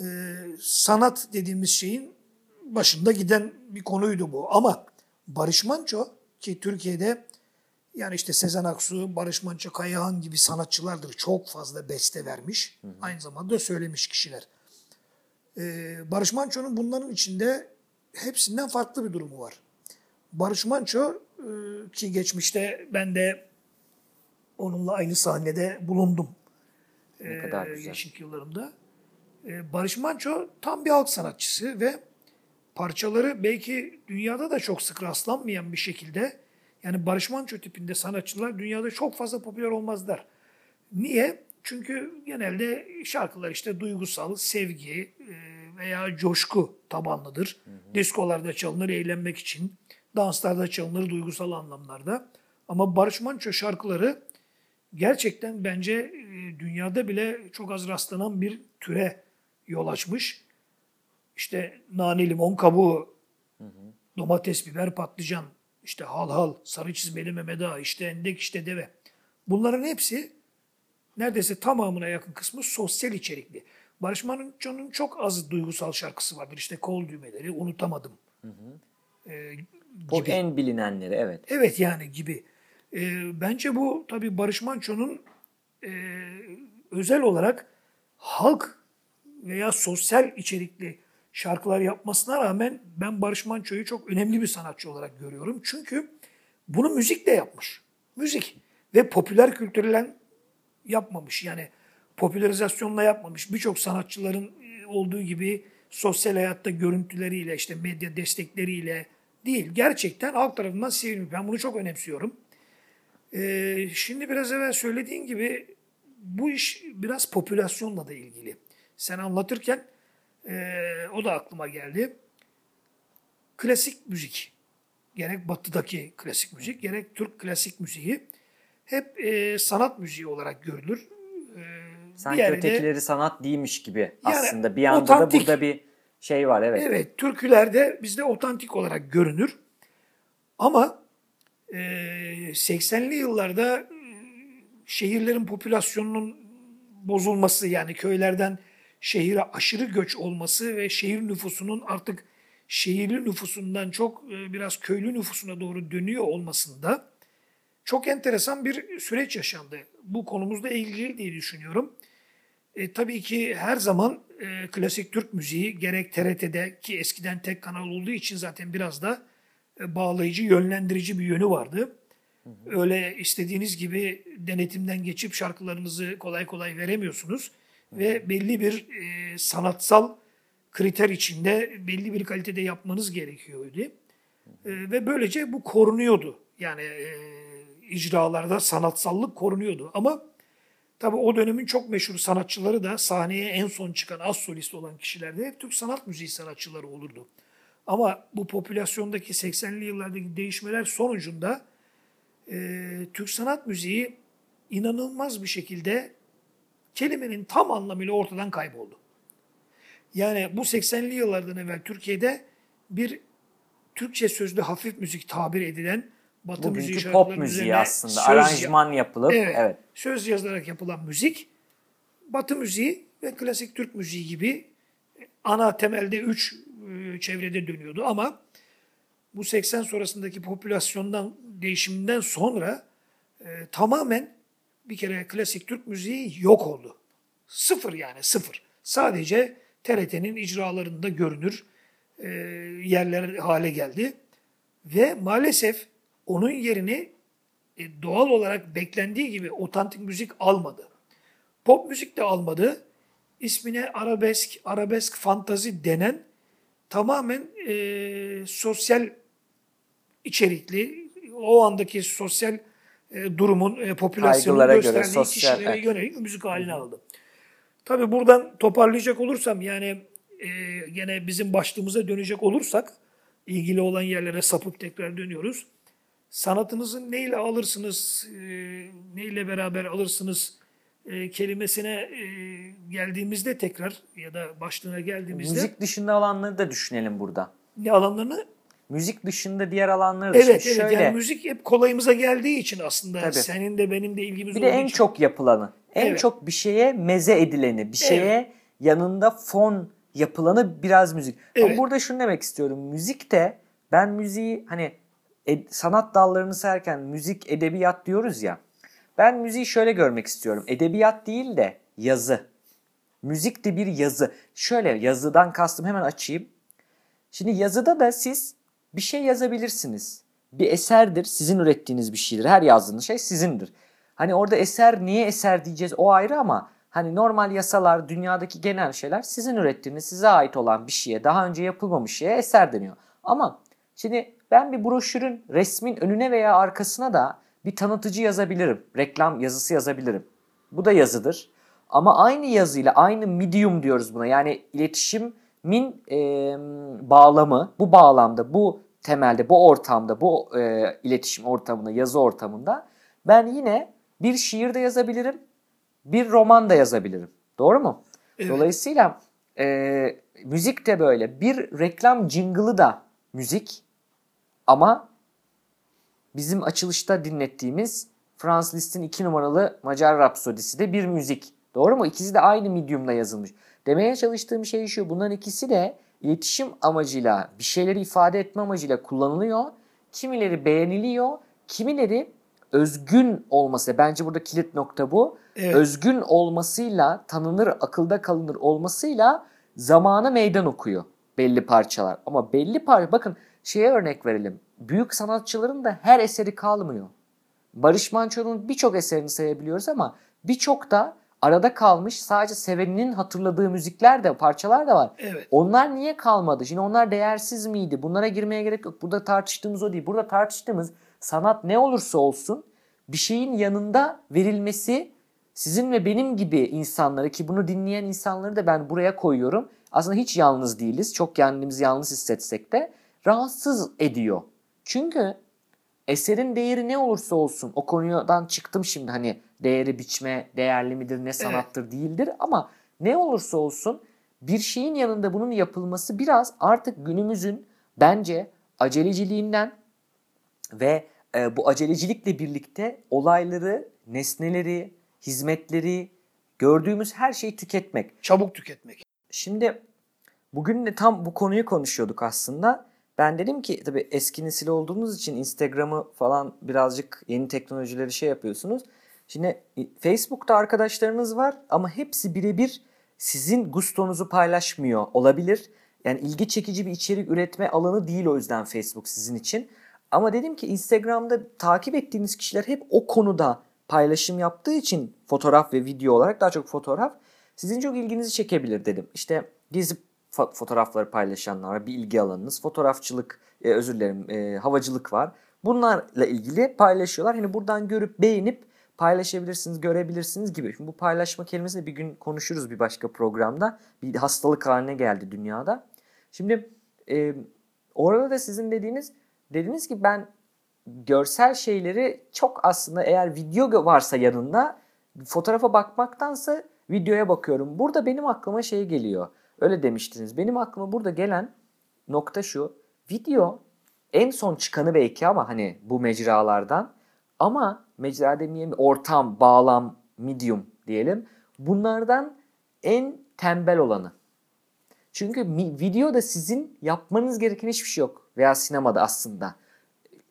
Ee, sanat dediğimiz şeyin başında giden bir konuydu bu. Ama Barış Manço ki Türkiye'de yani işte Sezen Aksu, Barış Manço, Kayahan gibi sanatçılardır. Çok fazla beste vermiş. Aynı zamanda da söylemiş kişiler. Ee, Barış Manço'nun bunların içinde hepsinden farklı bir durumu var. Barış Manço e, ki geçmişte ben de onunla aynı sahnede bulundum. Ne kadar e, güzel. gençlik yıllarımda. E, Barış Manço tam bir halk sanatçısı ve parçaları belki dünyada da çok sık rastlanmayan bir şekilde yani Barış Manço tipinde sanatçılar dünyada çok fazla popüler olmazlar. Niye? Çünkü genelde şarkılar işte duygusal, sevgi e, veya coşku tabanlıdır. Diskolarda çalınır eğlenmek için, danslarda çalınır duygusal anlamlarda. Ama Barış Manço şarkıları gerçekten bence e, dünyada bile çok az rastlanan bir türe yol açmış. İşte nane limon kabuğu, domates, biber, patlıcan, işte hal hal, sarı çizmeli Mehmet Ağa, işte endek, işte deve. Bunların hepsi neredeyse tamamına yakın kısmı sosyal içerikli. Barış Manço'nun çok az duygusal şarkısı vardır. İşte kol düğmeleri, unutamadım. Ee, O gibi. en bilinenleri evet. Evet yani gibi. Ee, bence bu tabii Barış Manço'nun e, özel olarak halk veya sosyal içerikli şarkılar yapmasına rağmen ben Barış Manço'yu çok önemli bir sanatçı olarak görüyorum. Çünkü bunu müzikle yapmış. Müzik ve popüler kültürle yapmamış. Yani popülerizasyonla yapmamış. Birçok sanatçıların e, olduğu gibi sosyal hayatta görüntüleriyle, işte medya destekleriyle değil. Gerçekten halk tarafından sevilmiş. Ben bunu çok önemsiyorum. Ee, şimdi biraz evvel söylediğin gibi bu iş biraz popülasyonla da ilgili. Sen anlatırken e, o da aklıma geldi. Klasik müzik, gerek batıdaki klasik müzik, gerek Türk klasik müziği hep e, sanat müziği olarak görülür. E, Sanki diğeri de- ötekileri sanat değilmiş gibi Yani aslında. Bir anda otantik. da burada bir şey var evet. Evet, türkülerde bizde otantik olarak görünür. Ama e, 80'li yıllarda e, şehirlerin popülasyonunun bozulması yani köylerden şehire aşırı göç olması ve şehir nüfusunun artık şehirli nüfusundan çok e, biraz köylü nüfusuna doğru dönüyor olmasında çok enteresan bir süreç yaşandı. Bu konumuzla ilgili diye düşünüyorum. E, tabii ki her zaman e, klasik Türk müziği gerek TRT'de ki eskiden tek kanal olduğu için zaten biraz da e, bağlayıcı, yönlendirici bir yönü vardı. Öyle istediğiniz gibi denetimden geçip şarkılarınızı kolay kolay veremiyorsunuz. Ve belli bir e, sanatsal kriter içinde belli bir kalitede yapmanız gerekiyordu. E, ve böylece bu korunuyordu. Yani e, icralarda sanatsallık korunuyordu. Ama Tabii o dönemin çok meşhur sanatçıları da sahneye en son çıkan az solist olan kişiler de hep Türk sanat müziği sanatçıları olurdu. Ama bu popülasyondaki 80'li yıllardaki değişmeler sonucunda e, Türk sanat müziği inanılmaz bir şekilde kelimenin tam anlamıyla ortadan kayboldu. Yani bu 80'li yıllardan evvel Türkiye'de bir Türkçe sözlü hafif müzik tabir edilen Batı müziği Bugünkü şarkılarının pop müziği aslında. söz- Aranjman yapılıp Evet. evet. Söz yazılarak yapılan müzik, Batı müziği ve klasik Türk müziği gibi ana temelde üç e, çevrede dönüyordu. Ama bu 80 sonrasındaki popülasyondan değişiminden sonra e, tamamen bir kere klasik Türk müziği yok oldu. Sıfır yani sıfır. Sadece TRT'nin icralarında görünür e, yerler hale geldi. Ve maalesef onun yerini e, doğal olarak beklendiği gibi otantik müzik almadı. Pop müzik de almadı. İsmine arabesk, arabesk fantazi denen tamamen e, sosyal içerikli, o andaki sosyal e, durumun, e, popülasyonun Kaygılara göre gösterdiği sosyal, kişilere evet. yönelik müzik haline aldı. Tabii buradan toparlayacak olursam yani e, gene bizim başlığımıza dönecek olursak ilgili olan yerlere sapıp tekrar dönüyoruz. Sanatınızı neyle alırsınız, e, neyle beraber alırsınız e, kelimesine e, geldiğimizde tekrar ya da başlığına geldiğimizde Müzik dışında alanları da düşünelim burada. ne alanlarını Müzik dışında diğer alanları da evet evet şöyle. yani müzik hep kolayımıza geldiği için aslında Tabii. senin de benim de ilgimiz bir de en için. çok yapılanı, en Evet. çok bir şeye meze edileni, bir şeye yanında fon yapılanı biraz müzik. Ama Evet. burada şunu demek istiyorum. Müzik de ben müziği hani ed- sanat dallarını sayarken müzik, edebiyat diyoruz ya. Ben müziği şöyle görmek istiyorum. Edebiyat değil de yazı. Müzik de bir yazı. Şöyle yazıdan kastım hemen açayım. Şimdi yazıda da siz bir şey yazabilirsiniz. Bir eserdir, sizin ürettiğiniz bir şeydir. Her yazdığınız şey sizindir. Hani orada eser niye eser diyeceğiz o ayrı ama Hani normal yasalar, dünyadaki genel şeyler sizin ürettiğiniz, size ait olan bir şeye, daha önce yapılmamış şeye eser deniyor. Ama şimdi ben bir broşürün resmin önüne veya arkasına da bir tanıtıcı yazabilirim. Reklam yazısı yazabilirim. Bu da yazıdır. Ama aynı yazıyla aynı medium diyoruz buna. Yani iletişimin e, bağlamı bu bağlamda, bu temelde, bu ortamda, bu e, iletişim ortamında, yazı ortamında ben yine bir şiir de yazabilirim, bir roman da yazabilirim. Doğru mu? Evet. Dolayısıyla e, müzik de böyle. Bir reklam jingle'ı da müzik ama bizim açılışta dinlettiğimiz Franz Liszt'in iki numaralı Macar Rapsodisi de bir müzik. Doğru mu? İkisi de aynı medium'da yazılmış. Demeye çalıştığım şey şu. Bunların ikisi de iletişim amacıyla, bir şeyleri ifade etme amacıyla kullanılıyor. Kimileri beğeniliyor, kimileri özgün olması. Bence burada kilit nokta bu. Evet. Özgün olmasıyla, tanınır, akılda kalınır olmasıyla zamana meydan okuyor belli parçalar. Ama belli parça, bakın şeye örnek verelim. Büyük sanatçıların da her eseri kalmıyor. Barış Manço'nun birçok eserini sayabiliyoruz ama birçok da arada kalmış sadece seveninin hatırladığı müzikler de parçalar da var. Evet. Onlar niye kalmadı? Şimdi onlar değersiz miydi? Bunlara girmeye gerek yok. Burada tartıştığımız o değil. Burada tartıştığımız sanat ne olursa olsun bir şeyin yanında verilmesi sizin ve benim gibi insanları ki bunu dinleyen insanları da ben buraya koyuyorum. Aslında hiç yalnız değiliz. Çok kendimizi yalnız hissetsek de rahatsız ediyor. Çünkü eserin değeri ne olursa olsun o konudan çıktım şimdi hani değeri biçme değerli midir ne sanattır değildir ama ne olursa olsun bir şeyin yanında bunun yapılması biraz artık günümüzün bence aceleciliğinden ve e, bu acelecilikle birlikte olayları, nesneleri, hizmetleri, gördüğümüz her şeyi tüketmek. Çabuk tüketmek. Şimdi bugün de tam bu konuyu konuşuyorduk aslında. Ben dedim ki tabii eski nesil olduğumuz için Instagram'ı falan birazcık yeni teknolojileri şey yapıyorsunuz. Şimdi Facebook'ta arkadaşlarınız var ama hepsi birebir sizin gustonuzu paylaşmıyor olabilir. Yani ilgi çekici bir içerik üretme alanı değil o yüzden Facebook sizin için. Ama dedim ki Instagram'da takip ettiğiniz kişiler hep o konuda paylaşım yaptığı için fotoğraf ve video olarak daha çok fotoğraf sizin çok ilginizi çekebilir dedim. İşte gezi fo- fotoğrafları paylaşanlar var. Bir ilgi alanınız. Fotoğrafçılık, e, özür dilerim e, havacılık var. Bunlarla ilgili paylaşıyorlar. Hani buradan görüp beğenip paylaşabilirsiniz, görebilirsiniz gibi. Şimdi bu paylaşma kelimesini bir gün konuşuruz bir başka programda. Bir hastalık haline geldi dünyada. Şimdi e, orada da sizin dediğiniz dediniz ki ben görsel şeyleri çok aslında eğer video varsa yanında fotoğrafa bakmaktansa videoya bakıyorum. Burada benim aklıma şey geliyor. Öyle demiştiniz. Benim aklıma burada gelen nokta şu. Video en son çıkanı belki ama hani bu mecralardan ama mecra demeyeyim ortam, bağlam, medium diyelim. Bunlardan en tembel olanı. Çünkü videoda sizin yapmanız gereken hiçbir şey yok. Veya sinemada aslında.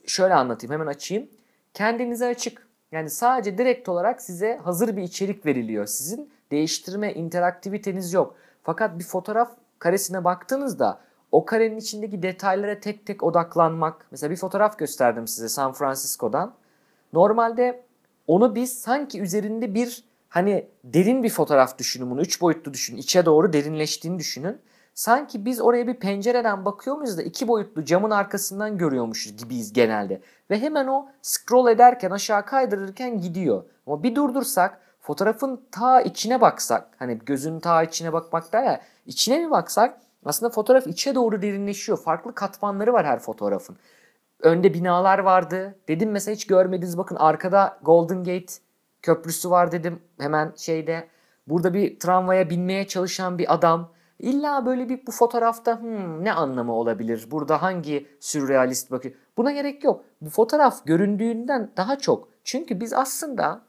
Şöyle anlatayım hemen açayım. Kendinize açık. Yani sadece direkt olarak size hazır bir içerik veriliyor. Sizin değiştirme, interaktiviteniz yok. Fakat bir fotoğraf karesine baktığınızda o karenin içindeki detaylara tek tek odaklanmak. Mesela bir fotoğraf gösterdim size San Francisco'dan. Normalde onu biz sanki üzerinde bir hani derin bir fotoğraf düşünün bunu. Üç boyutlu düşünün. içe doğru derinleştiğini düşünün. Sanki biz oraya bir pencereden bakıyor muyuz da iki boyutlu camın arkasından görüyormuşuz gibiyiz genelde. Ve hemen o scroll ederken aşağı kaydırırken gidiyor. Ama bir durdursak fotoğrafın ta içine baksak hani gözün ta içine bakmak da ya içine bir baksak aslında fotoğraf içe doğru derinleşiyor. Farklı katmanları var her fotoğrafın. Önde binalar vardı. Dedim mesela hiç görmediniz bakın arkada Golden Gate köprüsü var dedim hemen şeyde. Burada bir tramvaya binmeye çalışan bir adam. İlla böyle bir bu fotoğrafta "Hmm, ne anlamı olabilir? Burada hangi sürrealist bakıyor? Buna gerek yok. Bu fotoğraf göründüğünden daha çok. Çünkü biz aslında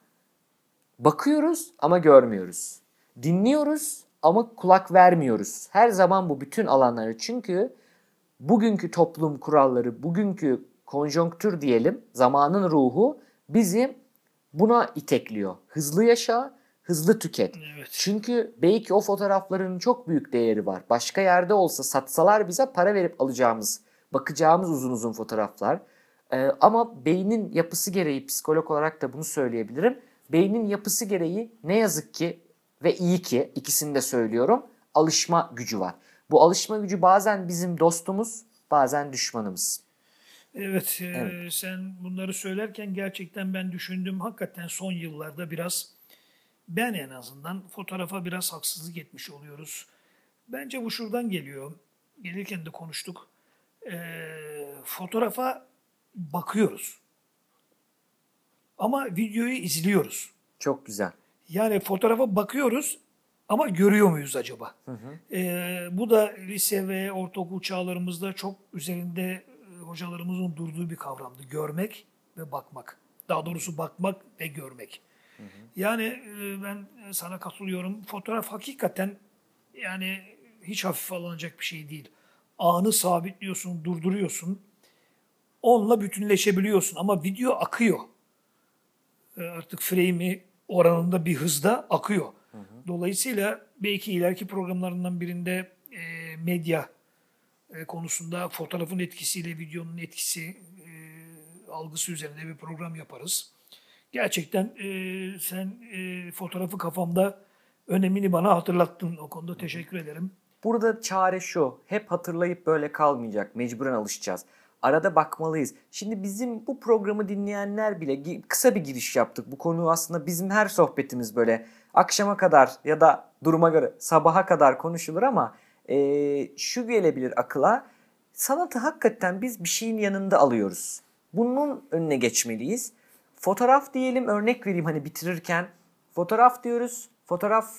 bakıyoruz ama görmüyoruz. Dinliyoruz ama kulak vermiyoruz. Her zaman bu bütün alanları. Çünkü bugünkü toplum kuralları, bugünkü konjonktür diyelim, zamanın ruhu bizi buna itekliyor. Hızlı yaşa, hızlı tüket. Evet. Çünkü belki o fotoğrafların çok büyük değeri var. Başka yerde olsa satsalar bize para verip alacağımız, bakacağımız uzun uzun fotoğraflar. Ee, ama beynin yapısı gereği psikolog olarak da bunu söyleyebilirim. Beynin yapısı gereği ne yazık ki ve iyi ki ikisini de söylüyorum alışma gücü var. Bu alışma gücü bazen bizim dostumuz, bazen düşmanımız. Evet, e, sen bunları söylerken gerçekten ben düşündüm. Hakikaten son yıllarda biraz ben en azından fotoğrafa biraz haksızlık etmiş oluyoruz. Bence bu şuradan geliyor. Gelirken de konuştuk. E, fotoğrafa bakıyoruz. Ama videoyu izliyoruz. Çok güzel. Yani fotoğrafa bakıyoruz ama görüyor muyuz acaba? E, bu da lise ve ortaokul çağlarımızda çok üzerinde e, hocalarımızın durduğu bir kavramdı. Görmek ve bakmak. Daha doğrusu bakmak ve görmek. Yani e, ben sana katılıyorum. Fotoğraf hakikaten yani hiç hafif alınacak bir şey değil. Anı sabitliyorsun, durduruyorsun. Onunla bütünleşebiliyorsun ama video akıyor. E, Artık frame'i oranında bir hızda akıyor. Dolayısıyla belki ileriki programlarından birinde e, medya e, konusunda fotoğrafın etkisiyle videonun etkisi e, algısı üzerinde bir program yaparız. Gerçekten e, sen e, fotoğrafı kafamda önemini bana hatırlattın. O konuda teşekkür ederim. Burada çare şu. Hep hatırlayıp böyle kalmayacak. Mecburen alışacağız. Arada bakmalıyız. Şimdi bizim bu programı dinleyenler bile kısa bir giriş yaptık. Bu konu aslında bizim her sohbetimiz böyle akşama kadar ya da duruma göre sabaha kadar konuşulur ama eee, şu gelebilir akıla. Sanatı hakikaten biz bir şeyin yanında alıyoruz. Bunun önüne geçmeliyiz. Fotoğraf diyelim örnek vereyim hani bitirirken. Fotoğraf diyoruz. Fotoğraf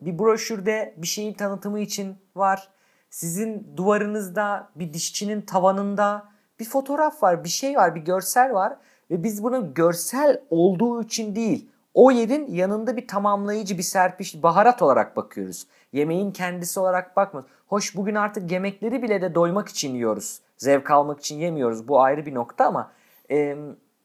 bir broşürde bir şeyin tanıtımı için var. Sizin duvarınızda, bir dişçinin tavanında bir fotoğraf var, bir şey var, bir görsel var ve biz bunu görsel olduğu için değil, o yerin yanında bir tamamlayıcı, bir serpiş, baharat olarak bakıyoruz. Yemeğin kendisi olarak bakmıyoruz. Hoş bugün artık yemekleri bile de doymak için yiyoruz. Zevk almak için yemiyoruz. Bu ayrı bir nokta ama e,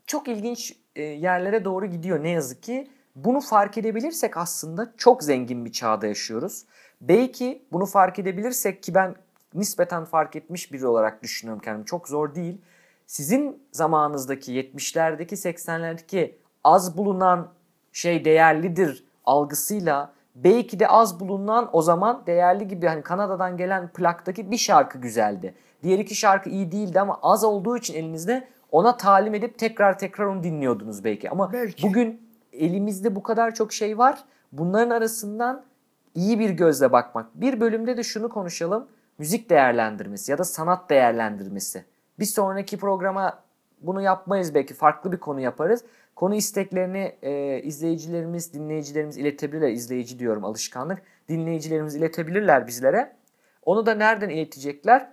çok ilginç e, yerlere doğru gidiyor ne yazık ki. Bunu fark edebilirsek aslında çok zengin bir çağda yaşıyoruz. Belki bunu fark edebilirsek ki ben nispeten fark etmiş biri olarak düşünüyorum kendimi. Çok zor değil. Sizin zamanınızdaki 70'lerdeki 80'lerdeki az bulunan şey değerlidir algısıyla belki de az bulunan o zaman değerli gibi hani Kanada'dan gelen plaktaki bir şarkı güzeldi. Diğer iki şarkı iyi değildi ama az olduğu için elinizde ona talim edip tekrar tekrar onu dinliyordunuz belki. Ama Belki. bugün elimizde bu kadar çok şey var. Bunların arasından iyi bir gözle bakmak. Bir bölümde de şunu konuşalım. Müzik değerlendirmesi ya da sanat değerlendirmesi. Bir sonraki programa bunu yapmayız belki. Farklı bir konu yaparız. Konu isteklerini e, izleyicilerimiz, dinleyicilerimiz iletebilirler. İzleyici diyorum alışkanlık. Dinleyicilerimiz iletebilirler bizlere. Onu da nereden iletecekler?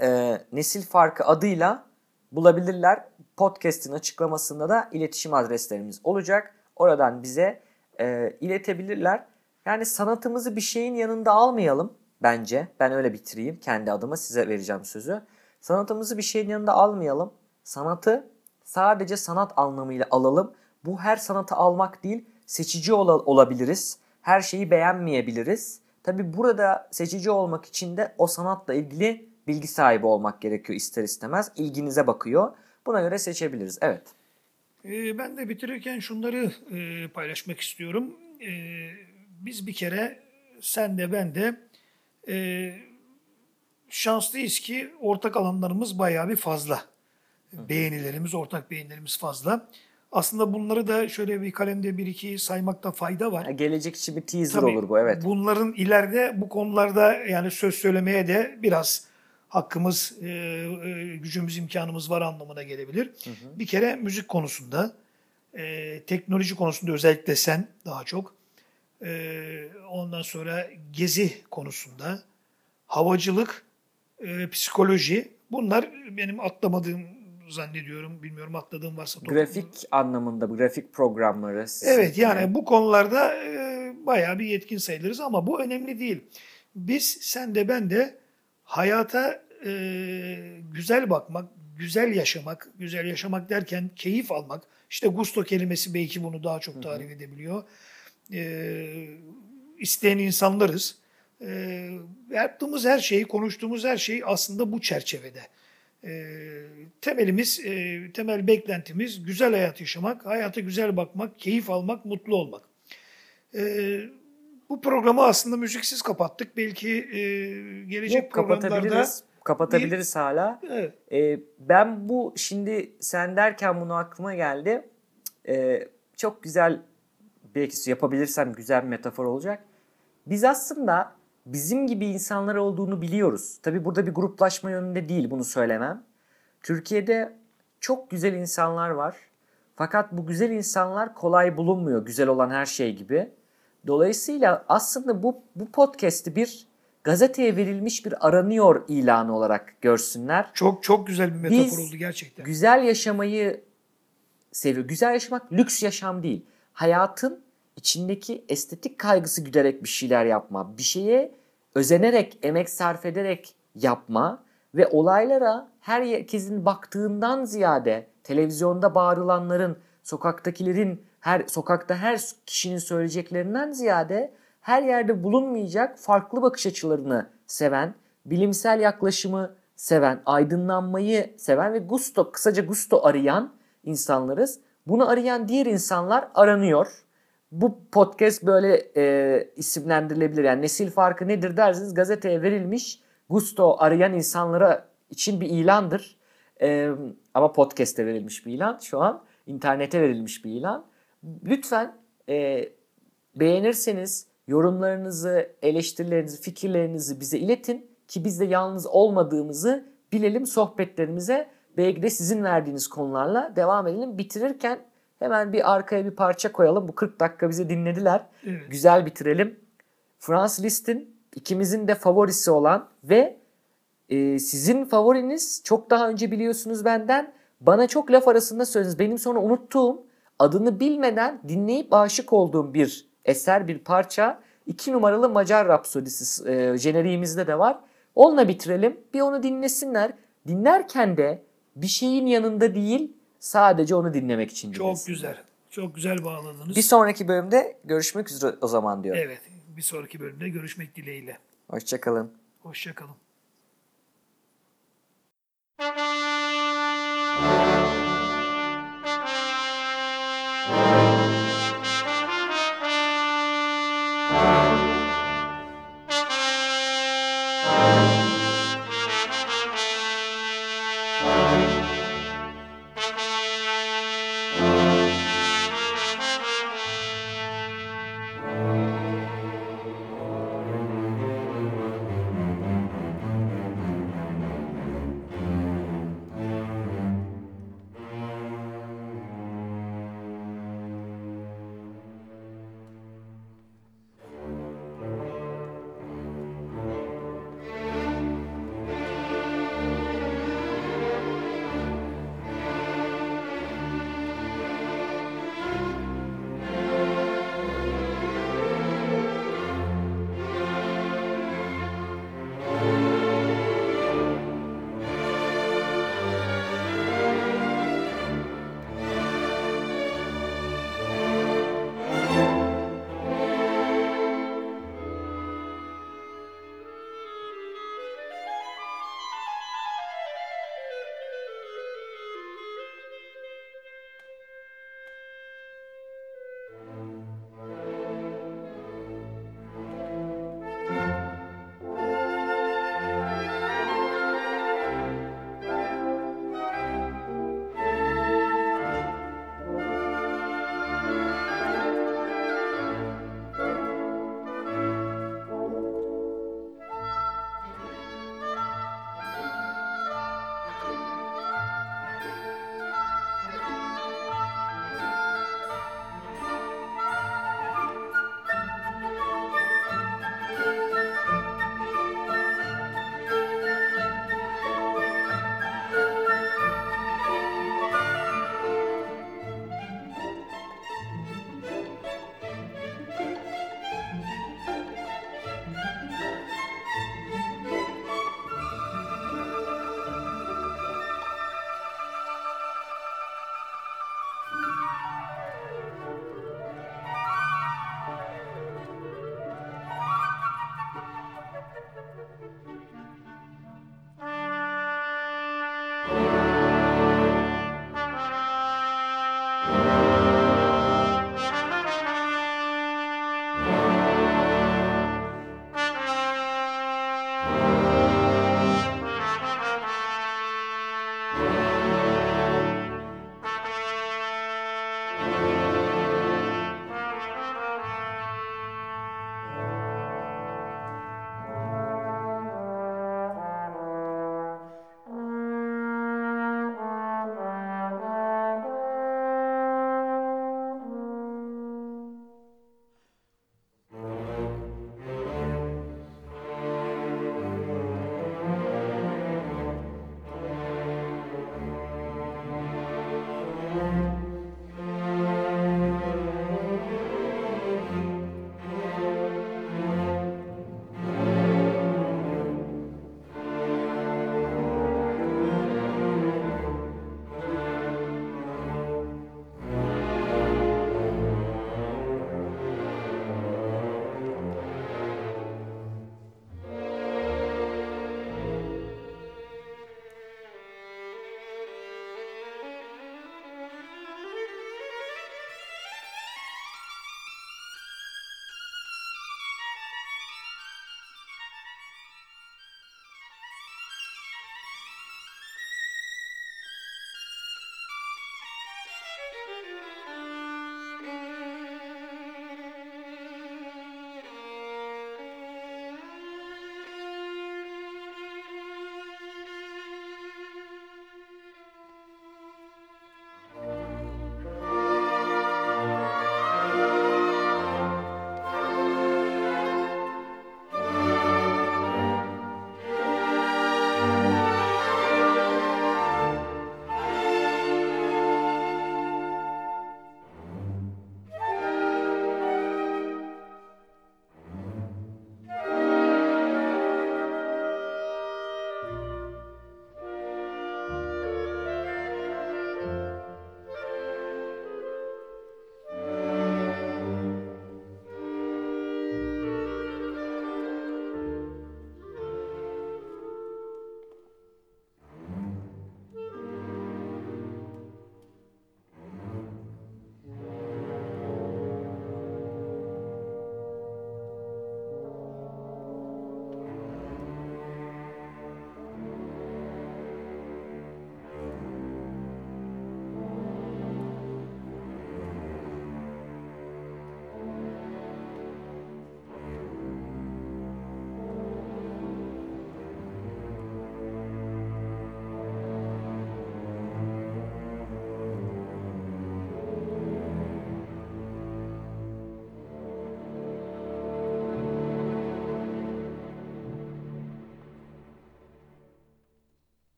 E, Nesil Farkı adıyla bulabilirler. Podcast'in açıklamasında da iletişim adreslerimiz olacak. Oradan bize e, iletebilirler. Yani sanatımızı bir şeyin yanında almayalım bence. Ben öyle bitireyim kendi adıma size vereceğim sözü. Sanatımızı bir şeyin yanında almayalım. Sanatı sadece sanat anlamıyla alalım. Bu her sanatı almak değil, seçici ola- olabiliriz. Her şeyi beğenmeyebiliriz. Tabi burada seçici olmak için de o sanatla ilgili bilgi sahibi olmak gerekiyor ister istemez. İlginize bakıyor. Buna göre seçebiliriz. Evet. Ee, Ben de bitirirken şunları e, paylaşmak istiyorum. Ee, Biz bir kere sen de ben de e, şanslıyız ki ortak alanlarımız bayağı bir fazla. Beğenilerimiz, ortak beğenilerimiz fazla. Aslında bunları da şöyle bir kalemde bir iki saymakta fayda var. Gelecek için bir teaser Tabii olur bu evet. Bunların ileride bu konularda yani söz söylemeye de biraz hakkımız, e, e, gücümüz, imkanımız var anlamına gelebilir. Bir kere müzik konusunda, e, teknoloji konusunda özellikle sen daha çok. E, ondan sonra gezi konusunda, havacılık, e, psikoloji. Bunlar benim atlamadığım zannediyorum. Bilmiyorum atladığım varsa. Grafik anlamında grafik programları. Evet yani bu konularda e, bayağı bir yetkin sayılırız ama bu önemli değil. Biz sen de ben de hayata e, güzel bakmak, güzel yaşamak, güzel yaşamak derken keyif almak. İşte gusto kelimesi belki bunu daha çok tarif edebiliyor. E, isteyen insanlarız. E, yaptığımız her şey, konuştuğumuz her şey aslında bu çerçevede. E, temelimiz, e, temel beklentimiz güzel hayat yaşamak, hayata güzel bakmak, keyif almak, mutlu olmak. Ee, bu programı aslında müziksiz kapattık. Belki e, gelecek Yok, programlarda... kapatabiliriz. Kapatabiliriz hala. Evet. Ee, ben bu şimdi sen derken bunu aklıma geldi. Ee, çok güzel belki yapabilirsem güzel bir metafor olacak. Biz aslında bizim gibi insanlar olduğunu biliyoruz. Tabi burada bir gruplaşma yönünde değil bunu söylemem. Türkiye'de çok güzel insanlar var. Fakat bu güzel insanlar kolay bulunmuyor güzel olan her şey gibi. Dolayısıyla aslında bu, bu podcast'i bir gazeteye verilmiş bir aranıyor ilanı olarak görsünler. Çok çok güzel bir metafor Biz oldu gerçekten. Güzel yaşamayı seviyor. Güzel yaşamak lüks yaşam değil. Hayatın içindeki estetik kaygısı güderek bir şeyler yapma. Bir şeye özenerek, emek sarf ederek yapma ve olaylara herkesin baktığından ziyade televizyonda bağırılanların, sokaktakilerin, her sokakta her kişinin söyleyeceklerinden ziyade her yerde bulunmayacak farklı bakış açılarını seven, bilimsel yaklaşımı seven, aydınlanmayı seven ve gusto, kısaca gusto arayan insanlarız. Bunu arayan diğer insanlar aranıyor. Bu podcast böyle e, isimlendirilebilir. Yani nesil farkı nedir derseniz gazeteye verilmiş gusto arayan insanlara için bir ilandır. E, ama podcast'e verilmiş bir ilan şu an. internete verilmiş bir ilan. Lütfen e, beğenirseniz yorumlarınızı, eleştirilerinizi, fikirlerinizi bize iletin ki biz de yalnız olmadığımızı bilelim sohbetlerimize. Belki de sizin verdiğiniz konularla devam edelim. Bitirirken hemen bir arkaya bir parça koyalım. Bu 40 dakika bizi dinlediler. Evet. Güzel bitirelim. Franz Liszt'in ikimizin de favorisi olan ve e, sizin favoriniz çok daha önce biliyorsunuz benden. Bana çok laf arasında söylediniz. Benim sonra unuttuğum adını bilmeden dinleyip aşık olduğum bir eser, bir parça. İki numaralı Macar Rapsodisi e, jeneriğimizde de var. Onunla bitirelim. Bir onu dinlesinler. Dinlerken de bir şeyin yanında değil sadece onu dinlemek için Çok dinlesinler. güzel. Çok güzel bağladınız. Bir sonraki bölümde görüşmek üzere o zaman diyorum. Evet. Bir sonraki bölümde görüşmek dileğiyle. Hoşçakalın. Hoşçakalın.